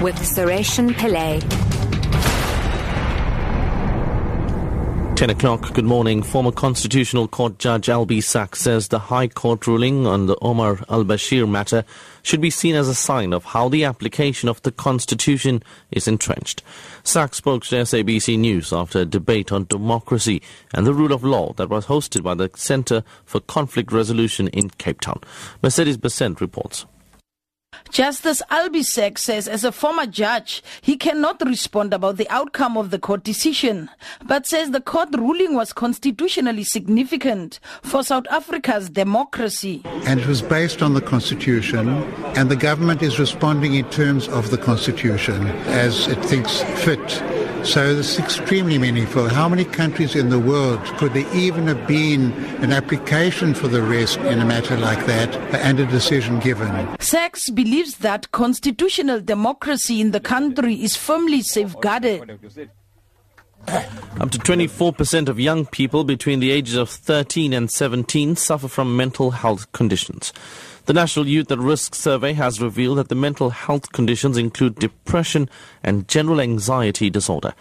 with Sureshan Pillay. 10 o'clock, good morning. Former Constitutional Court Judge Albie Sachs says the High Court ruling on the Omar al Bashir matter should be seen as a sign of how the application of the Constitution is entrenched. Sachs spoke to SABC News after a debate on democracy and the rule of law that was hosted by the Center for Conflict Resolution in Cape Town. Mercedes Besant reports. Justice Albie Sachs says as a former judge, he cannot respond about the outcome of the court decision, but says the court ruling was constitutionally significant for South Africa's democracy. And it was based on the Constitution, and the government is responding in terms of the Constitution as it thinks fit. So this is extremely meaningful. How many countries in the world could there even have been an application for the rest in a matter like that and a decision given? Sachs believes that constitutional democracy in the country is firmly safeguarded. Up to 24% of young people between the ages of 13 and 17 suffer from mental health conditions. The National Youth at Risk Survey has revealed that the mental health conditions include depression and general anxiety disorder.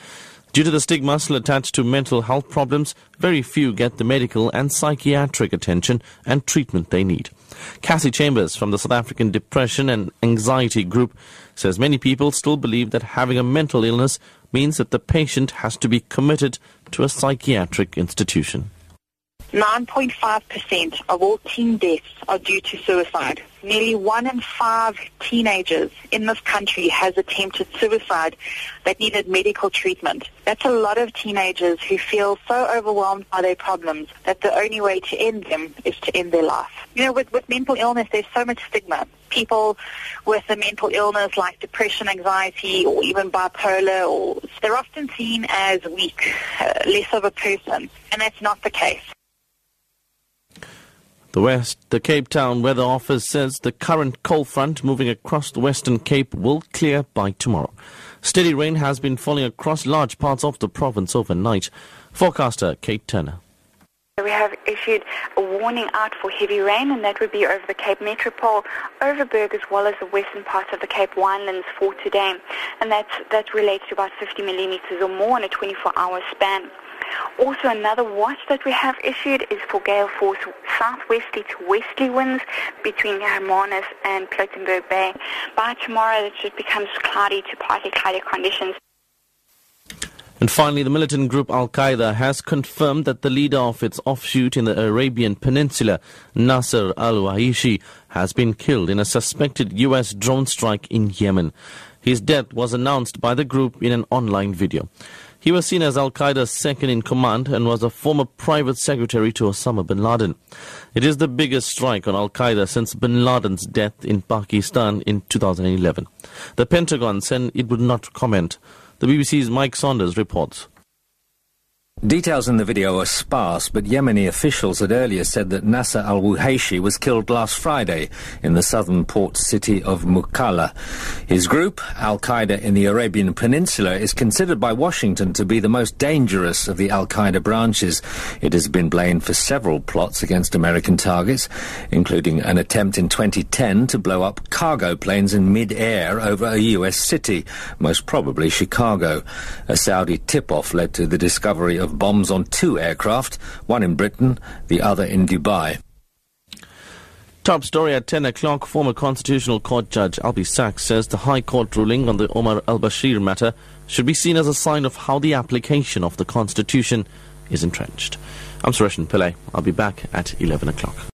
Due to the stigma still attached to mental health problems, very few get the medical and psychiatric attention and treatment they need. Cassey Chambers from the South African Depression and Anxiety Group says many people still believe that having a mental illness means that the patient has to be committed to a psychiatric institution. 9.5% of all teen deaths are due to suicide. Nearly one in five teenagers in this country has attempted suicide that needed medical treatment. That's a lot of teenagers who feel so overwhelmed by their problems that the only way to end them is to end their life. You know, with, with mental illness, there's so much stigma. People with a mental illness like depression, anxiety, or even bipolar, or they're often seen as weak, uh, less of a person, and that's not the case. The West, the Cape Town Weather Office says the current cold front moving across the Western Cape will clear by tomorrow. Steady rain has been falling across large parts of the province overnight. Forecaster Kate Turner. We have issued a warning out for heavy rain, and that would be over the Cape Metropole, Overberg, as well as the western parts of the Cape Winelands for today. And that's, that relates to about 50 millimeters or more in a 24-hour span. Also, another watch that we have issued is for gale force southwesterly to westerly winds between Hermanus and Plettenberg Bay. By tomorrow, it should become cloudy to partly cloudy conditions. And finally, the militant group Al Qaeda has confirmed that the leader of its offshoot in the Arabian Peninsula, Nasser al Wahishi, has been killed in a suspected U.S. drone strike in Yemen. His death was announced by the group in an online video. He was seen as Al Qaeda's second in command and was a former private secretary to Osama bin Laden. It is the biggest strike on Al Qaeda since bin Laden's death in Pakistan in 2011. The Pentagon said it would not comment. The BBC's Mike Saunders reports. Details in the video are sparse, but Yemeni officials had earlier said that Nasser al-Wuhaishi was killed last Friday in the southern port city of Mukalla. His group, Al-Qaeda in the Arabian Peninsula, is considered by Washington to be the most dangerous of the Al-Qaeda branches. It has been blamed for several plots against American targets, including an attempt in 2010 to blow up cargo planes in mid-air over a U.S. city, most probably Chicago. A Saudi tip-off led to the discovery of bombs on two aircraft, one in Britain, the other in Dubai. Top story at 10 o'clock. Former Constitutional Court Judge Albie Sachs says the High Court ruling on the Omar al Bashir matter should be seen as a sign of how the application of the Constitution is entrenched. I'm Suresh Pillay. I'll be back at 11 o'clock.